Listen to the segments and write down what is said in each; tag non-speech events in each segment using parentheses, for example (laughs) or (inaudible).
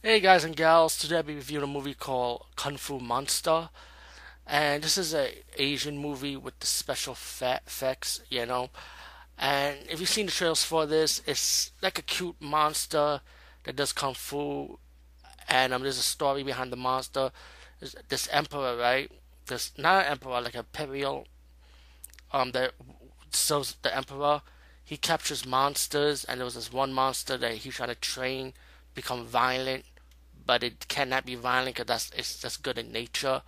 Hey guys and gals, today I'll be reviewing a movie called Kung Fu Monster. And this is a Asian movie with the special effects, you know. And if you've seen the trailers for this, it's like a cute monster that does kung fu. And um, there's a story behind the monster. There's this emperor, right? This not an emperor, like a imperial. Um, that serves the emperor. He captures monsters, and there was this one monster that he tried to train become violent, but it cannot be violent because that's it's just good in nature.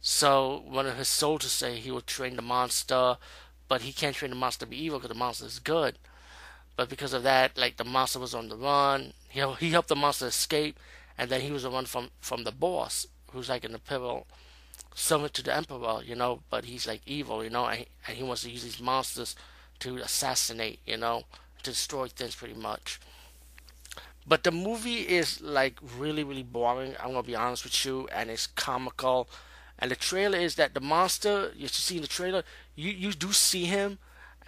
So one of his soldiers say he will train the monster, but he can't train the monster to be evil because the monster is good. But because of that, like the monster was on the run. He he helped the monster escape, and then he was the one from from the boss, who's like an imperial servant to the emperor, you know. But he's like evil, you know, and he, and he wants to use these monsters to assassinate, you know, to destroy things pretty much. But the movie is like really, really boring. I'm gonna be honest with you, and it's comical. And the trailer is that the monster you see in the trailer, you you do see him,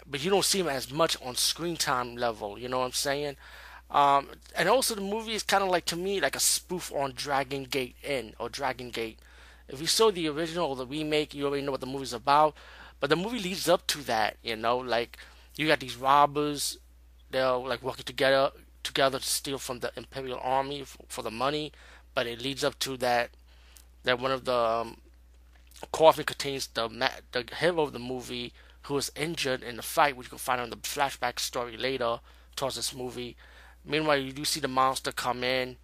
but you don't see him as much on screen time level. You know what I'm saying? Um, and also the movie is kind of like to me like a spoof on Dragon Gate Inn or Dragon Gate. If you saw the original or the remake, you already know what the movie's about. But the movie leads up to that, you know, like you got these robbers, they're like working together together to steal from the imperial army for, for the money, but it leads up to that that one of the um, coffin contains the the hero of the movie who was injured in the fight, which you can find on the flashback story later towards this movie. Meanwhile, you do see the monster come in,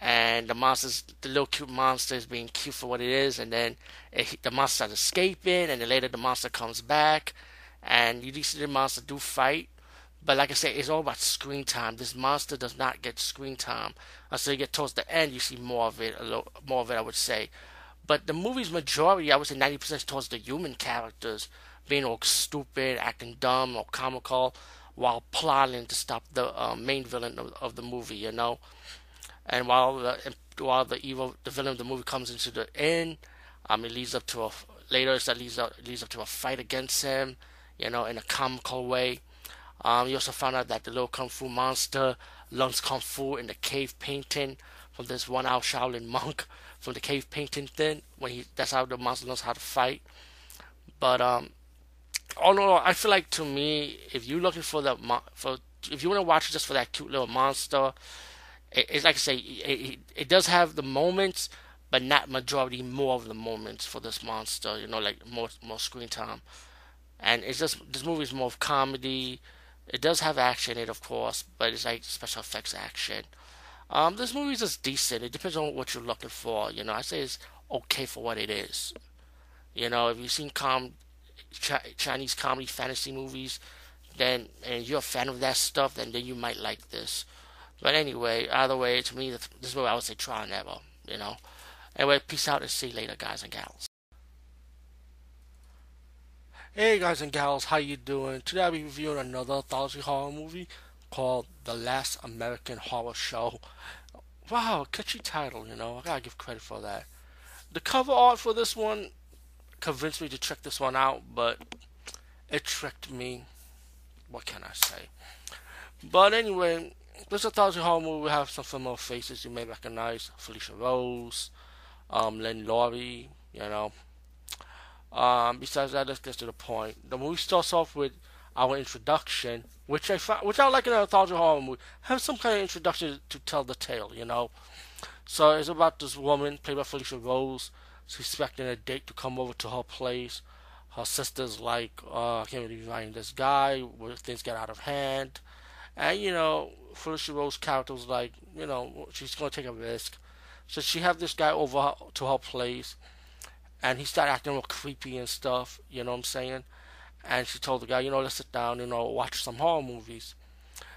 and the monster's the little cute monster is being cute for what it is, and then it, the monster starts escaping, and then later the monster comes back, and you do see the monster do fight, but like I said, it's all about screen time. This monster does not get screen time until you get towards the end. You see more of it, a little more of it, I would say. But the movie's majority, I would say, ninety percent towards the human characters being all stupid, acting dumb or comical, while plotting to stop the uh, main villain of, of, the movie. You know, and while the while the evil the villain of the movie comes into the end, um, it leads up to a later it leads up leads up to a fight against him. You know, in a comical way um, you also found out that the little kung fu monster learns kung fu in the cave painting from this one out Shaolin monk from the cave painting thing. When he that's how the monster knows how to fight. But um, all in all, I feel like to me, if you're looking for the for if you want to watch it just for that cute little monster, it, it's like I say, it, it, it does have the moments, but not majority more of the moments for this monster. You know, like more more screen time, and it's just this movie is more of comedy it does have action in it, of course, but it's like special effects action. Um, this movie is just decent. It depends on what you're looking for. You know, I say it's okay for what it is. You know, if you've seen com- Ch- Chinese comedy fantasy movies, then and you're a fan of that stuff, then then you might like this. But anyway, either way, to me, this is what I would say try and. You know. Anyway, peace out and see you later, guys and gals. Hey guys and gals, how you doing? Today I'll be reviewing another anthology horror movie called The Last American Horror Show. Wow, catchy title, you know. I gotta give credit for that. The cover art for this one convinced me to check this one out, but it tricked me. What can I say? But anyway, this anthology horror movie will have some familiar faces you may recognize. Felissa Rose, um, Lynn Lowry, you know, um, besides that, let's get to the point. The movie starts off with our introduction, which I find, which I like in an anthology horror movie, have some kind of introduction to tell the tale, you know. So it's about this woman played by Felissa Rose. She's expecting a date to come over to her place. Her sister's like, uh, I can't believe I'm this guy. Where things get out of hand, and you know, Felissa Rose's character's like, you know, she's gonna take a risk. So she have this guy over to her place and he started acting real creepy and stuff. You know what I'm saying? And she told the guy, you know, let's sit down, you know, watch some horror movies.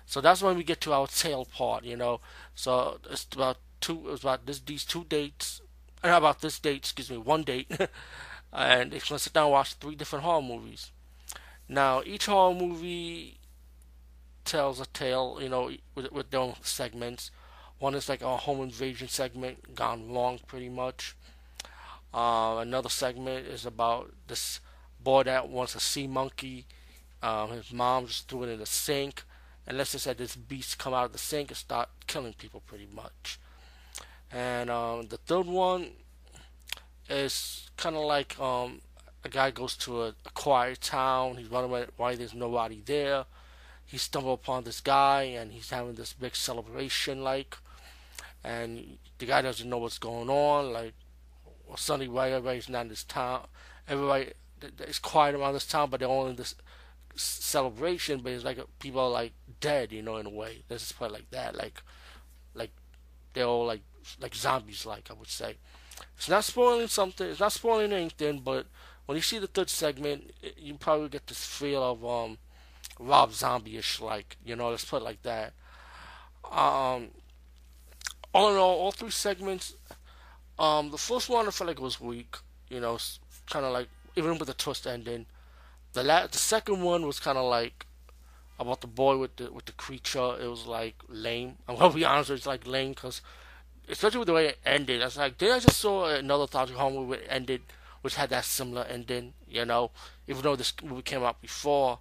So that's when we get to our tail part, you know. So it's about two. It's about this these two dates. And uh, about this date, excuse me, one date, (laughs) and it's gonna sit down and watch three different horror movies. Now each horror movie tells a tale, you know, with with their own segments. One is like a home invasion segment, gone wrong pretty much. Uh, another segment is about this boy that wants a sea monkey. Um, his mom just threw it in the sink, and let's just say this beast come out of the sink and start killing people pretty much. And um, the third one is kind of like um, a guy goes to a, a quiet town. He's wondering why there's nobody there. He stumbles upon this guy, and he's having this big celebration, like, and the guy doesn't know what's going on. Like, well, suddenly, why everybody's not in this town? Everybody it's quiet around this town, but they're all in this celebration. But it's like people are like dead, you know, in a way. Let's just put it like that, like, like they're all like like zombies, like I would say. It's not spoiling something. It's not spoiling anything, but when you see the third segment, you probably get this feel of um, Rob Zombie-ish, like you know, let's put it like that. Um, all in all, all three segments. Um, the first one I felt like was weak. You know, kind of like even with the twist ending. The la- the second one was kind of like about the boy with the with the creature. It was like lame. (laughs) I'm gonna be honest, it's like lame because especially with the way it ended. I was like, did I just saw another Toxic Home movie ended, which had that similar ending? You know, even though this movie came out before.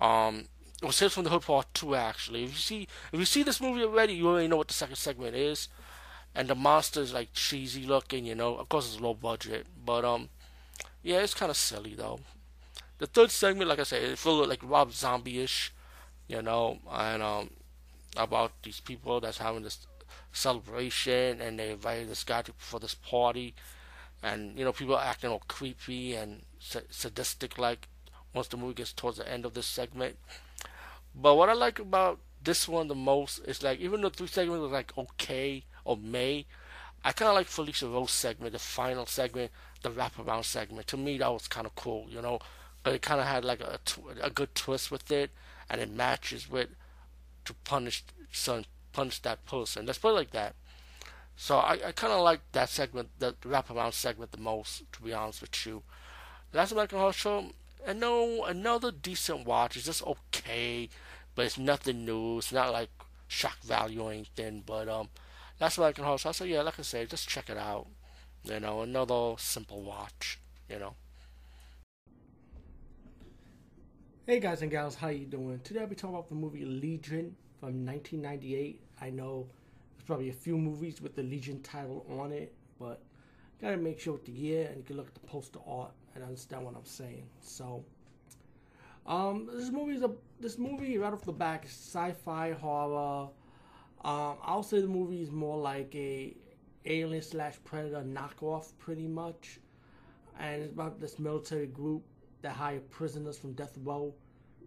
Um, it was Tales from the Hood Part Two. Actually, if you see if you see this movie already, you already know what the second segment is, and the monster is like cheesy looking. You know, of course it's low budget, but um, yeah, it's kind of silly though. The third segment, like I said, it felt like Rob Zombie-ish, you know, and um, about these people that's having this celebration and they invited this guy to, for this party, and you know people are acting all creepy and sadistic like once the movie gets towards the end of this segment. But what I like about this one the most is like even though three segments was like okay or may, I kind of like Felissa Rose segment, the final segment, the wraparound segment. To me, that was kind of cool, you know. But it kind of had like a, a good twist with it, and it matches with to punish son punish that person. Let's put it like that. So I, I kind of like that segment, the wraparound segment, the most. To be honest with you, Last American Horror Show. and know another decent watch. It's just okay, but it's nothing new. It's not like shock value or anything. But um, Last I can Show. So I said, yeah, like I say, just check it out. You know, another simple watch. You know. Hey guys and gals, how you doing? Today I'll be talking about the movie Legion from 1998. I know there's probably a few movies with the Legion title on it, but gotta make sure with the year and you can look at the poster art and understand what I'm saying. So, um, this movie is a this movie right off the back sci-fi horror. I'll say the movie is more like a alien slash predator knockoff, pretty much, and it's about this military group that hire prisoners from death row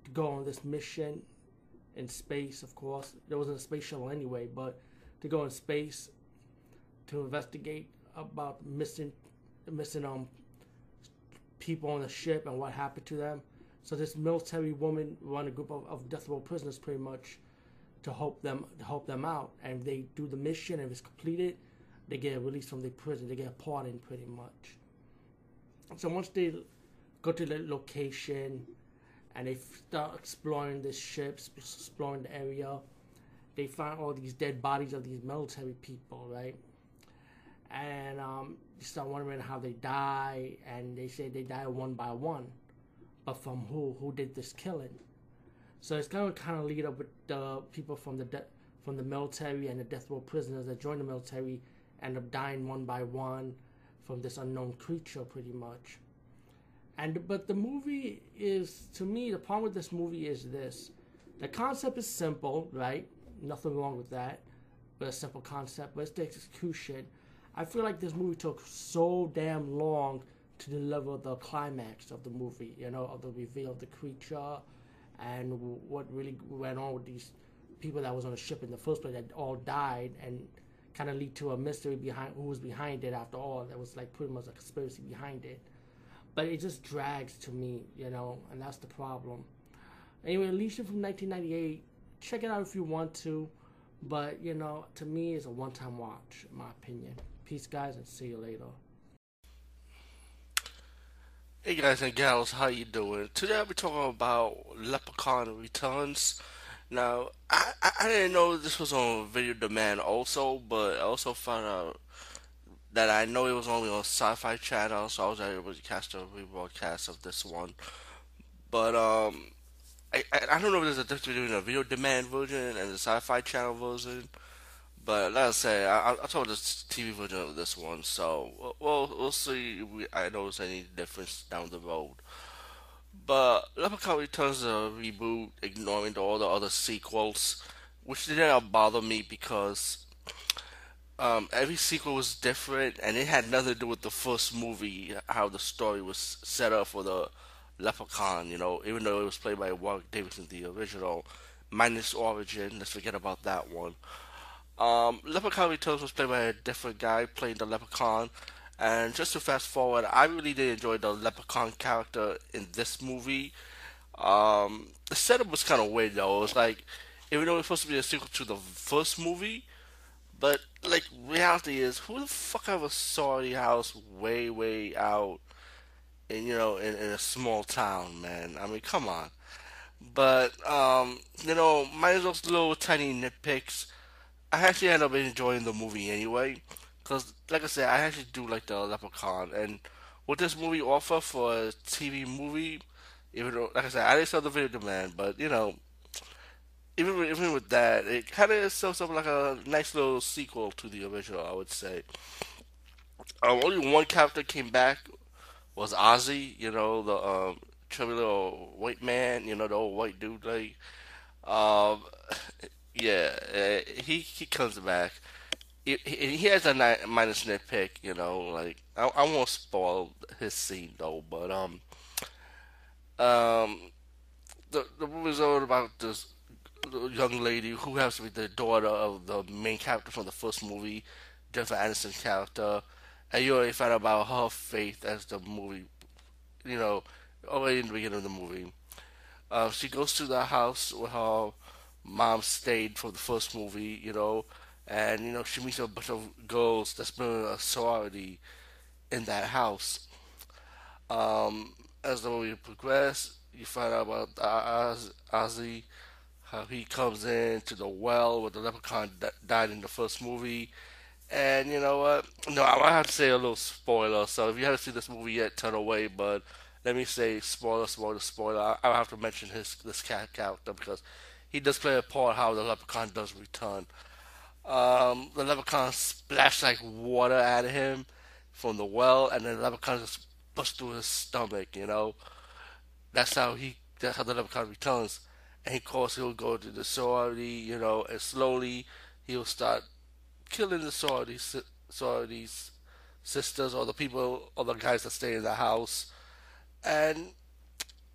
to go on this mission in space, of course. There wasn't a space shuttle anyway, but to go in space to investigate about missing missing um people on the ship and what happened to them. So this military woman run a group of, of death row prisoners pretty much to help them to help them out. And they do the mission if it's completed, they get released from the prison. They get pardoned pretty much. So once they go to the location, and they start exploring the ships exploring the area. They find all these dead bodies of these military people, right? And um, you start wondering how they die, and they say they die one by one, but from who? Who did this killing? So it's going to kind of lead up with the people from the de- from the military and the death row prisoners that join the military end up dying one by one from this unknown creature, pretty much. And but the movie is to me the problem with this movie is this: the concept is simple, right? Nothing wrong with that, but a simple concept. But it's the execution. I feel like this movie took so damn long to deliver the climax of the movie. You know, of the reveal of the creature and what really went on with these people that was on the ship in the first place that all died and kind of lead to a mystery behind who was behind it after all. There was like pretty much a conspiracy behind it but it just drags to me, you know, and that's the problem. Anyway, Legion from 1998. Check it out if you want to, but you know, to me, it's a one-time watch, in my opinion. Peace, guys, and see you later. Hey guys and gals, how you doing? Today I'll be talking about Leprechaun Returns. Now, I, I, I didn't know this was on video demand also, but I also found out that I know it was only on Sci-Fi Channel, so I was able to catch the rebroadcast of this one. But um, I, I don't know if there's a difference between a video demand version and the Sci-Fi Channel version. But like I say, I, I told the TV version of this one, so we'll we'll see. If we, I notice any difference down the road. But Leprechaun Returns is a reboot, ignoring all the other sequels, which didn't bother me because um, every sequel was different, and it had nothing to do with the first movie, how the story was set up for the Leprechaun. You know, even though it was played by Warwick Davis in the original, minus Origin. Let's forget about that one. Um, Leprechaun Returns was played by a different guy playing the Leprechaun. And just to fast forward, I really did enjoy the Leprechaun character in this movie. Um, the setup was kind of weird though. It was like, even though it was supposed to be a sequel to the first movie, but like reality is, who the fuck ever saw the house way, way out, in you know, in, in a small town, man? I mean, come on. But um, you know, those little tiny nitpicks, I actually end up enjoying the movie anyway. Cause like I said, I actually do like the Leprechaun, and what this movie offer for a TV movie, even though like I said, I didn't sell the video demand, but you know, even with, even with that, it kind of sells up like a nice little sequel to the original. I would say. Um, only one character came back was Ozzy. You know the um, chubby little white man. You know the old white dude. Like, um, yeah, uh, he he comes back. He, he has a minus nitpick. You know, like I, I won't spoil his scene though, but um um the the movie's all about this young lady who happens to be the daughter of the main character from the first movie, Jennifer Aniston's character, and you already find out about her faith as the movie, you know, already in the beginning of the movie. Uh, she goes to the house with her mom stayed for the first movie, you know, and you know she meets a bunch of girls that's been in a sorority in that house. Um, as the movie progresses, you find out about Oz, Ozzy how he comes in to the well where the leprechaun d- died in the first movie. And you know what? No, I have to say a little spoiler. So if you haven't seen this movie yet, turn away. But let me say spoiler, spoiler, spoiler. I, I have to mention his this cat character because he does play a part how the leprechaun does return. Um, the leprechaun splashed like water at him from the well, and then the leprechaun just busts through his stomach. You know, that's how he. That's how the leprechaun returns and of course he'll go to the sorority, you know, and slowly he'll start killing the sorority sorority sisters or the people or the guys that stay in the house, and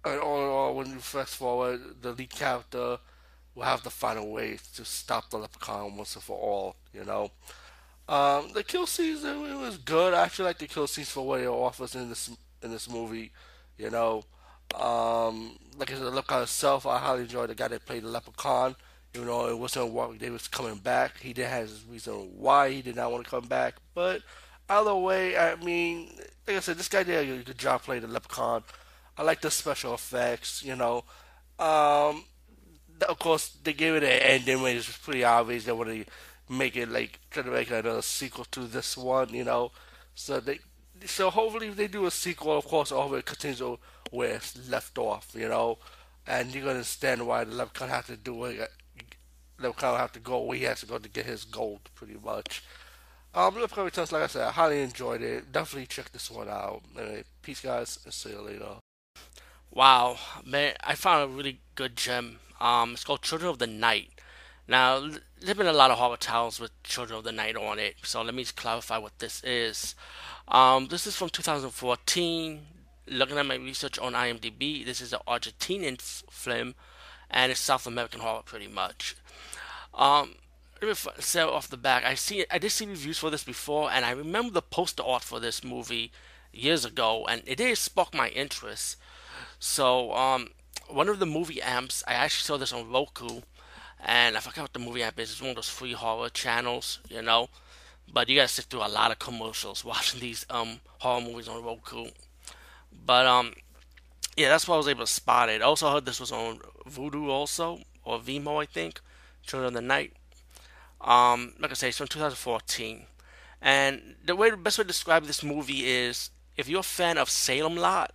and all in all, when you fast forward, the lead character will have to find a way to stop the leprechaun once and for all, you know. Um, the kill scenes it was good. I actually like the kill scenes for what it offers in this in this movie, you know. Um, like I said, the Leprechaun itself, I highly enjoyed the guy that played the Leprechaun. Even though it wasn't Warwick Davis coming back, he did have his reason why he did not want to come back. But either way, I mean, like I said, this guy did a good job playing the Leprechaun. I like the special effects, you know. Um, of course, they gave it an ending which was pretty obvious. They want to make it like try to make another sequel to this one, you know. So they, so hopefully, if they do a sequel, of course, all it continues where it's left off, you know, and you're gonna understand why the Leprechaun have to do it. Leprechaun have to go where he has to go to get his gold, pretty much. Um, Leprechaun Returns, like I said, I highly enjoyed it. Definitely check this one out. Anyway, peace, guys, and see you later. Wow, man, I found a really good gem. Um, it's called Children of the Night. Now, there's been a lot of horror tales with Children of the Night on it, so let me just clarify what this is. Um, this is from 2014 looking at my research on IMDb, this is an Argentinian f- film, and it's South American horror pretty much. Um, let me say off the back, I see I did see reviews for this before, and I remember the poster art for this movie years ago, and it did spark my interest. So, um, one of the movie amps, I actually saw this on Roku, and I forgot what the movie amp is. It's one of those free horror channels, you know. But you gotta sit through a lot of commercials (laughs) watching these um horror movies on Roku. But um, yeah, that's why I was able to spot it. Also heard this was on Vudu also or Vimeo, I think. Children of the Night. Um, like I say, it's from 2014. And the way the best way to describe this movie is if you're a fan of Salem Lot,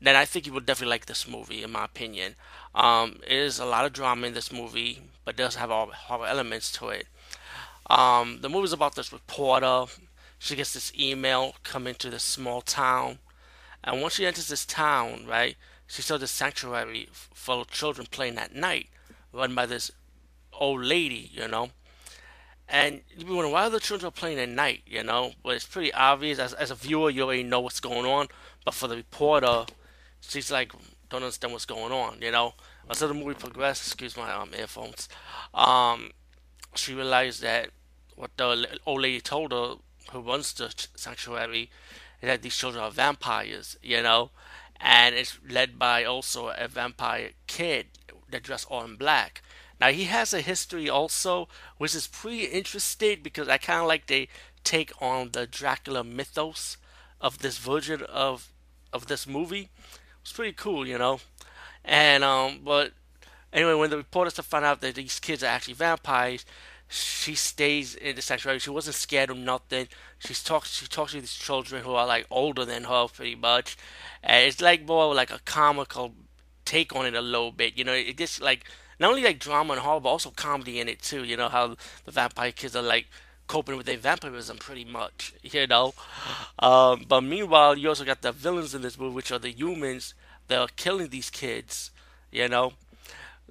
then I think you would definitely like this movie, in my opinion. Um, it is a lot of drama in this movie, but does have all horror elements to it. Um, the movie's about this reporter. She gets this email coming to this small town, and once she enters this town, right, she saw this sanctuary full of children playing at night, run by this old lady, you know. And you'd be wondering why the children are playing at night, you know? But it's pretty obvious as, as a viewer, you already know what's going on. But for the reporter, she's like, don't understand what's going on, you know? As the movie progresses, excuse my um, earphones, um, she realized that what the old lady told her, who runs the sanctuary, is that these children are vampires, you know? And it's led by also a vampire kid that dressed all in black. Now he has a history also, which is pretty interesting because I kind of like they take on the Dracula mythos of this version of of this movie. It's pretty cool, you know. And um, but anyway, when the reporters find out that these kids are actually vampires, she stays in the sanctuary. She wasn't scared of nothing. She's talks. She talks to these children who are like older than her, pretty much. And it's like more like a comical take on it a little bit. You know, it just like not only like drama and horror, but also comedy in it too. You know how the vampire kids are like coping with their vampirism pretty much, (laughs) you know. Um, but meanwhile, you also got the villains in this movie, which are the humans that are killing these kids, you know.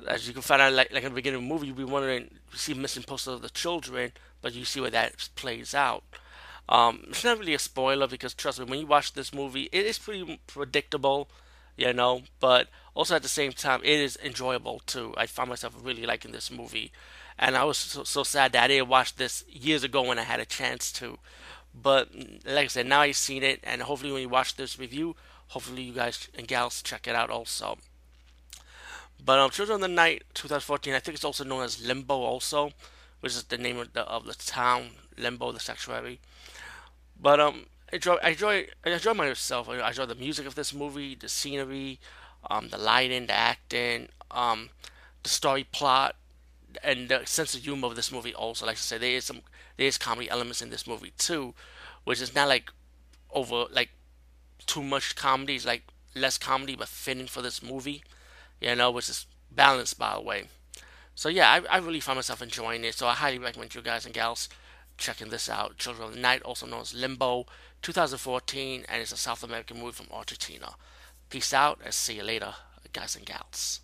As you can find out, like, like in the beginning of the movie, you'll be wondering, you see missing posters of the children, but you see where that plays out. Um, it's not really a spoiler because trust me, when you watch this movie, it is pretty predictable you know. But also at the same time, it is enjoyable too. I found myself really liking this movie, and I was so, so sad that I didn't watch this years ago when I had a chance to. But like I said, now I've seen it, and hopefully when you watch this review, hopefully you guys and gals check it out also. But um, Children of the Night 2014, I think it's also known as Limbo also, which is the name of the of the town, Limbo, the sanctuary. But um, I enjoy, I enjoy, I enjoy myself. I enjoy the music of this movie, the scenery, um, the lighting, the acting, um, the story plot, and the sense of humor of this movie. Also, like I said, there is some there is comedy elements in this movie too, which is not like over like too much comedy. It's like less comedy but fitting for this movie, you know, which is balanced by the way. So yeah, I, I really found myself enjoying it. So I highly recommend you guys and gals checking this out. Children of the Night, also known as Limbo, 2014, and it's a South American movie from Argentina. Peace out and see you later, guys and gals.